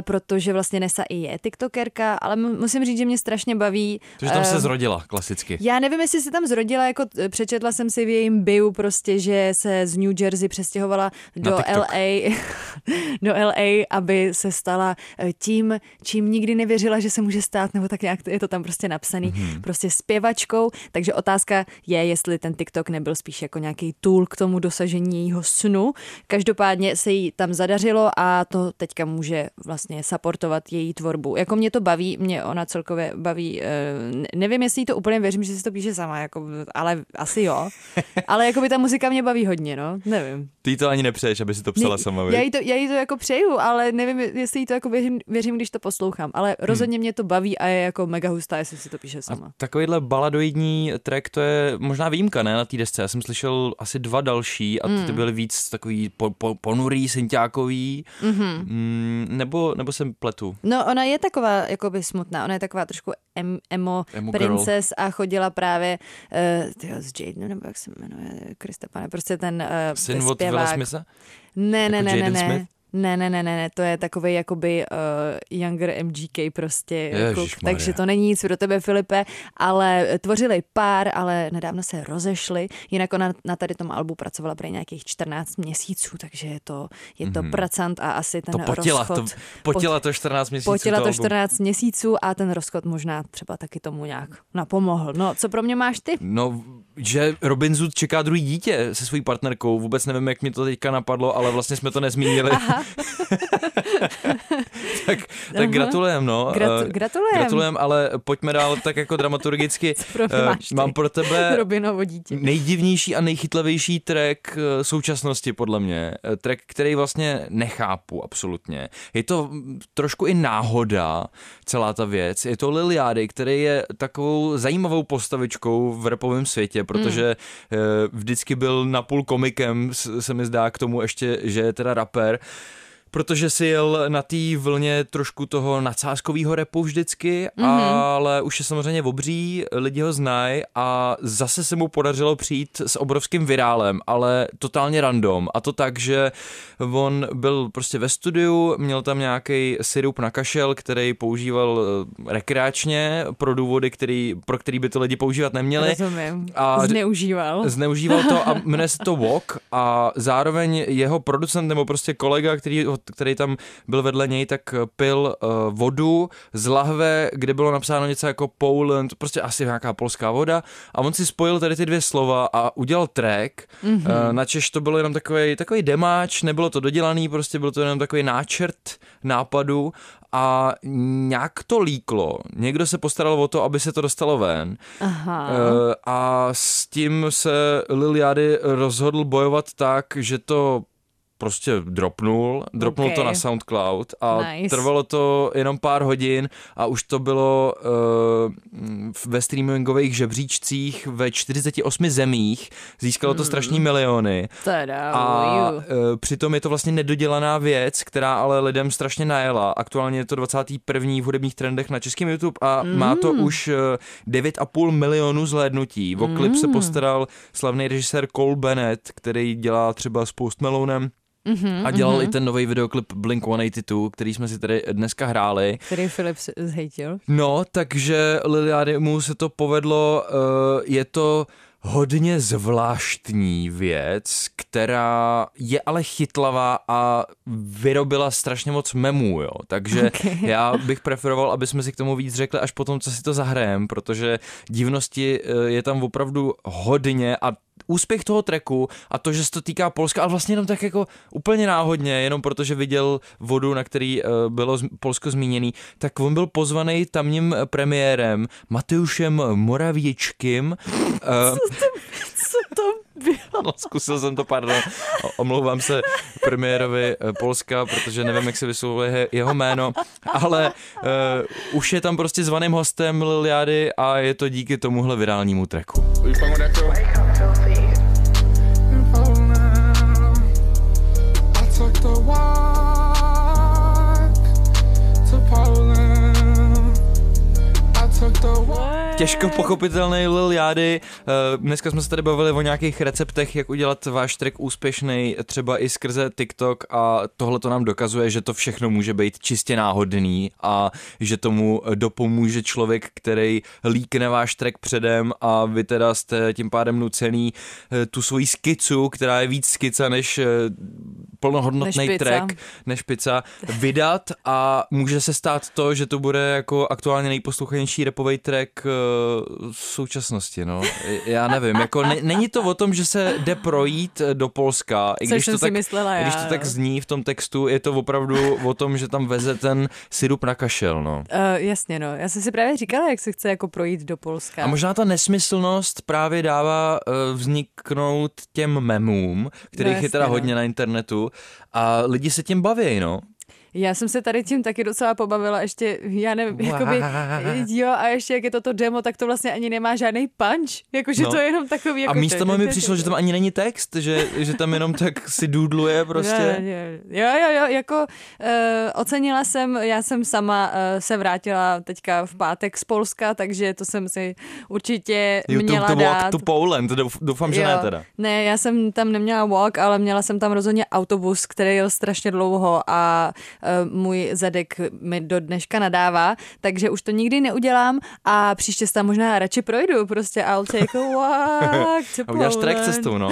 protože vlastně Nessa i je TikTokerka, ale mu- musím říct, že mě strašně baví. Takže tam se eh, zrodila klasicky. já nevím, jestli se tam zrodila, jako t- přečetla jsem si v jejím bio prostě, že se z New Jersey přestěhovala do. LA, do LA, aby se stala eh, tím, čím nikdy nevěřila, že se může stát, nebo tak nějak je to tam prostě napsaný, Mhm. prostě zpěvačkou. Takže otázka je, jestli ten TikTok nebyl spíš jako nějaký tool k tomu dosažení jejího snu. Každopádně se jí tam zadařilo a to teďka může vlastně supportovat její tvorbu. Jako mě to baví, mě ona celkově baví, eh, ne- nevím, jestli jí to úplně věřím, že si to píše sama, jako, ale asi jo. Ale jako by ta muzika mě baví hodně, no, nevím. Ty to ani nepřeješ, aby si to psala Ne- sama, já jí, to, já jí to jako přeju, ale nevím, jestli jí to jako věřím, věřím když to poslouchám. Ale rozhodně mě to baví a je jako mega hustá, jestli si to píše sama. Takovýhle baladoidní track, to je možná výjimka, ne, na té desce. Já jsem slyšel asi dva další a ty, Hmm. ty byly víc takový po, po, ponurý, synťákový, mm-hmm. mm, nebo, nebo jsem pletu. No, ona je taková jakoby smutná, ona je taková trošku em, emo, Emo girl. princess a chodila právě uh, tyjo, s Jaden, nebo jak se jmenuje, Krista pane, prostě ten uh, Syn od Willa. Smitha? Ne, ne, Jako ne, ne, Jaden ne. Smith? Ne, ne, ne, ne, ne, to je takový jakoby uh, younger MGK prostě. kluk. Ježišmarja. takže to není nic pro tebe, Filipe, ale tvořili pár, ale nedávno se rozešli. Jinak ona na tady tom albu pracovala pro nějakých 14 měsíců, takže je to, je to pracant a asi ten. To potila, rozchod. to, potila to 14 měsíců. Potila to album. 14 měsíců a ten rozchod možná třeba taky tomu nějak napomohl. No, co pro mě máš ty? No, že Robin Hood čeká druhý dítě se svojí partnerkou. Vůbec nevím, jak mi to teďka napadlo, ale vlastně jsme to nezmínili. tak tak gratulujem, no. Gratu- Eh, gratulujem. Gratulujem, ale pojďme dál tak jako dramaturgicky. ty? Mám pro tebe Robinovo dítě. nejdivnější a nejchytlavější track eh, současnosti, podle mě. Track, který vlastně nechápu absolutně. Je to mm, trošku i náhoda, celá ta věc. Je to Liliády, který je takovou zajímavou postavičkou v repovém světě, protože eh, vždycky byl napůl komikem, se mi zdá k tomu ještě, že je teda rapper protože si jel na té vlně trošku toho nadsázkového repu vždycky, Mhm. mm-hmm. ale už je samozřejmě obří, lidi ho znají a zase se mu podařilo přijít s obrovským virálem, ale totálně random. A to tak, že on byl prostě ve studiu, měl tam nějaký syrup na kašel, který používal eh, rekreačně pro důvody, který, pro který by to lidi používat neměli. Rozumím. A- Zneužíval. Zneužíval to a jmenuje se to Walk a zároveň jeho producent nebo prostě kolega, který, který tam byl vedle něj, tak pil uh, vodu z lahve, kde bylo napsáno něco jako Poland, prostě asi nějaká polská voda a on si spojil tady ty dvě slova a udělal track. Mm-hmm. Uh, na Češ to bylo jenom takový, takový demáč, nebylo to dodělaný, prostě byl to jenom takový náčrt nápadu a nějak to líklo. Někdo se postaral o to, aby se to dostalo ven. Aha. Eh, a s tím se Liliady rozhodl bojovat tak, že to prostě dropnul, dropnul Ok. to na SoundCloud a Nice. trvalo to jenom pár hodin a už to bylo uh, ve streamingových žebříčcích ve 48 zemích, získalo to strašný miliony Teda, a uh, přitom je to vlastně nedodělaná věc, která ale lidem strašně najela. Aktuálně je to 21. v hudebních trendech na českém YouTube a mm. má to už uh, 9,5 milionů zhlédnutí. O klip se postaral slavný režisér Cole Bennett, který dělá třeba s Post Malonem. Mhm, A dělal i ten nový videoklip Blink 182, který jsme si tady dneska hráli. Který Filip zhejtil. No, takže Liliady mu se to povedlo, uh, je to hodně zvláštní věc, která je ale chytlavá a vyrobila strašně moc memů, jo. Takže Ok. já bych preferoval, aby jsme si k tomu víc řekli až potom, co si to zahrajem, protože divnosti eh, je tam opravdu hodně a úspěch toho treku a to, že se to týká Polska, ale vlastně jenom tak jako úplně náhodně, jenom protože viděl vodu, na který eh, bylo z- Polsko zmíněný, tak on byl pozvaný tamním premiérem Mateušem Moravěčkým. Eh, Co to bylo? No, zkusil jsem to, pardon. Omlouvám se premiérovi eh, Polska, protože nevím, jak se vyslovuje jeho jméno, ale uh, už je tam prostě zvaným hostem Liliady a je to díky tomuhle virálnímu tracku. I těžko pochopitelný Lil Jády. Eh, Dneska jsme se tady bavili o nějakých receptech, jak udělat váš track úspěšný, třeba i skrze TikTok a tohle to nám dokazuje, že to všechno může být čistě náhodný a že tomu dopomůže člověk, který líkne váš track předem a vy teda jste tím pádem nucený eh, tu svoji skicu, která je víc skica než eh, plnohodnotný Než track, než pizza, vydat a může se stát to, že to bude jako aktuálně nejposlouchanější repový track v současnosti, no. Já nevím, jako ne, není to o tom, že se jde projít eh, do Polska, i když to tak, myslela i když já, to tak zní v tom textu, je to opravdu o tom, že tam veze ten sirup na kašel, no. Uh, jasně, no. Já jsem si právě říkala, jak se chce jako projít do Polska. A možná ta nesmyslnost právě dává uh, vzniknout těm memům, kterých No je jasně, teda no. hodně na internetu a lidi se tím baví, no. Já jsem se tady tím taky docela pobavila, ještě, já nevím, jakoby, jo, a ještě jak je toto demo, tak to vlastně ani nemá žádný punch, jakože No. to je jenom takový, jako A místo mi přišlo, že tam ani není text, že, že tam jenom tak si důdluje prostě. Jo, jo, jo, jako uh, ocenila jsem, já jsem sama uh, se vrátila teďka v pátek z Polska, takže to jsem si určitě YouTube měla to dát. walk to Poland, douf- doufám, že Jo. ne teda. Ne, já jsem tam neměla walk, ale měla jsem tam rozhodně autobus, který jel strašně dlouho a můj zadek mi do dneška nadává, takže už to nikdy neudělám a příště se tam možná radši projdu, prostě I'll take a walk to A uděláš track cestou, no.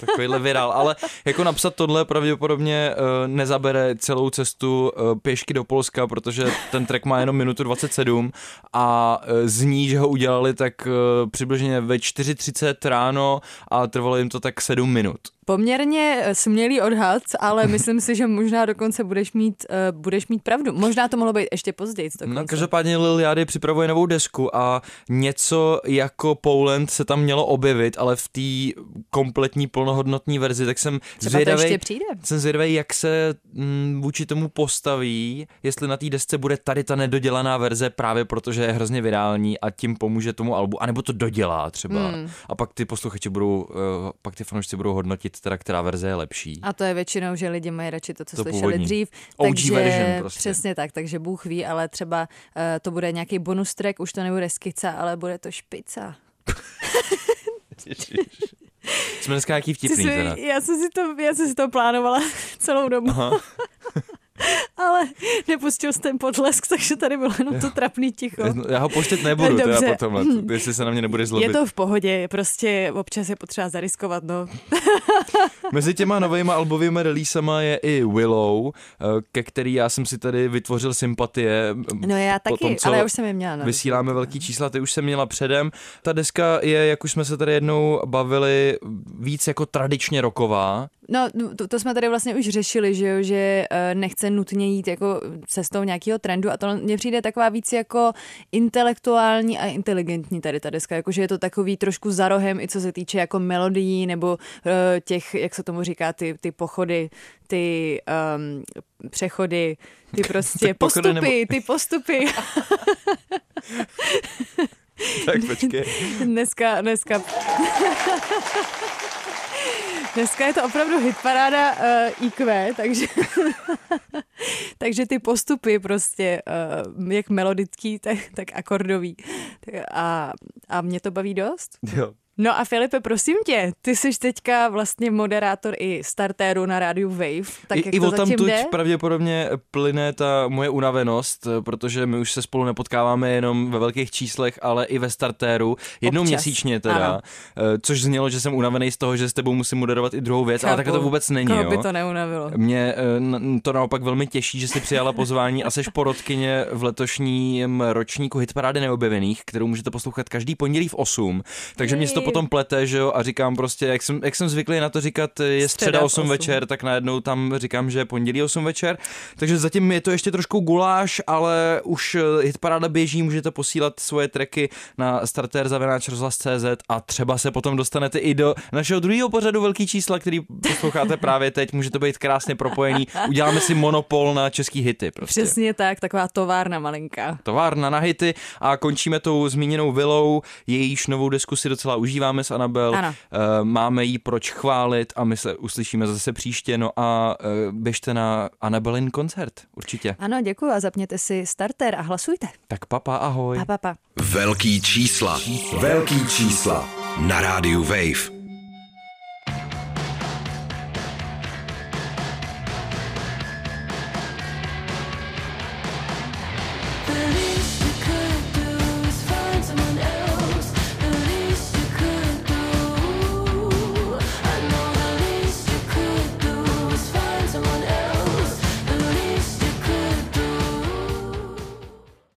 Takovýhle virál. Ale jako napsat tohle pravděpodobně uh, nezabere celou cestu uh, pěšky do Polska, protože ten track má jenom minutu 27 a zní, že ho udělali tak přibližně ve 4.30 ráno a trvalo jim to tak 7 minut. Poměrně eh, smělý odhad, ale myslím si, že možná dokonce budeš mít, uh, budeš mít pravdu. Možná to mohlo být ještě později. No, každopádně Lil Yachty připravuje novou desku a něco jako Poland se tam mělo objevit, ale v té kompletní plnohodnotní verzi, tak jsem Třeba zvědavý, ještě přijde. jsem zvědavý, jak se mm, vůči tomu postaví, jestli na té desce bude tady ta nedodělaná verze právě protože je hrozně virální a tím pomůže tomu albu, anebo to dodělá třeba. Hmm. A pak ty posluchači budou, uh, pak ty fanoušci budou hodnotit teda, která verze je lepší. A to je většinou, že lidi mají radši to, co To slyšeli původní. dřív. OG takže version prostě. přesně tak, takže Bůh ví, ale třeba uh, to bude nějaký bonus track, už to nebude skica, ale bude to špica. Jsme dneska nějaký vtipný jsi, teda. já, jsem si to, já jsem si to plánovala celou dobu. Ale nepustil jsi ten potlesk, takže tady bylo jenom to trapný ticho. Já ho poštět nebudu teda Dobře. potom, jestli se na mě nebude zlobit. Je to v pohodě, prostě občas je potřeba zariskovat, no. Mezi těma novými albovými releasama je i Willow, eh, ke který já jsem si tady vytvořil sympatie. No já taky, tom, ale já už jsem je měla. No. Vysíláme velký čísla, ty už jsem měla předem. Ta deska je, jak už jsme se tady jednou bavili, víc jako tradičně roková. No, to, to jsme tady vlastně už řešili, že jo, že eh, nechce nutně jít jako cestou nějakého trendu a to mně přijde taková víc jako intelektuální a inteligentní tady ta deska, jakože je to takový trošku za rohem i co se týče jako melodií nebo eh, těch, jak se tomu říká, ty, ty pochody, ty um, přechody, ty prostě pochody postupy, nebo- ty postupy. Tak počkej. Dneska, dneska... Dneska je to opravdu hitparáda uh, IQ, takže, takže ty postupy prostě, uh, jak melodický, tak, tak akordový. A, a mě to baví dost. Jo. No a Filipe, prosím tě, ty jsi teďka vlastně moderátor i startéru na rádiu Wave, tak I, jak I to o tam tuď jde? pravděpodobně plyne ta moje unavenost, protože my už se spolu nepotkáváme jenom ve velkých číslech, ale i ve startéru. Jednou Občas, měsíčně teda, ano. eh, což znělo, že jsem unavený z toho, že s tebou musím moderovat i druhou věc, ale Chápu. tak to vůbec není. Koho Jo? by to neunavilo? Mě eh, to naopak velmi těší, že jsi přijala pozvání a seš porodkyně v letošním ročníku Hitparády neobjevených, kterou můžete poslouchat každý pondělí v 8. Takže mě to. Potom plete, že jo, a říkám prostě, jak jsem, jak jsem zvyklý na to říkat, je Středa středa v 8 osm. večer, tak najednou tam říkám, že je pondělí 8 večer. Takže zatím je to ještě trošku guláš, ale už eh, Hitparáda běží, můžete posílat svoje tracky na starter.cz a třeba se potom dostanete i do našeho druhého pořadu Velký čísla, který posloucháte právě teď. Může to být krásně propojený. Uděláme si monopol na český hity. Prostě. Přesně tak, taková továrna malinká. Továrna na hity a končíme tou zmíněnou vilou, jejíž novou desku si docela užívám. Užíváme s Anabel, Ano. eh, máme jí proč chválit a my se uslyšíme zase příště, no a eh, běžte na Anabelin koncert, určitě. Ano, děkuji a zapněte si starter a hlasujte. Tak papa, ahoj. Pa, pa, pa. Velký čísla. Velký čísla. Na rádiu Wave.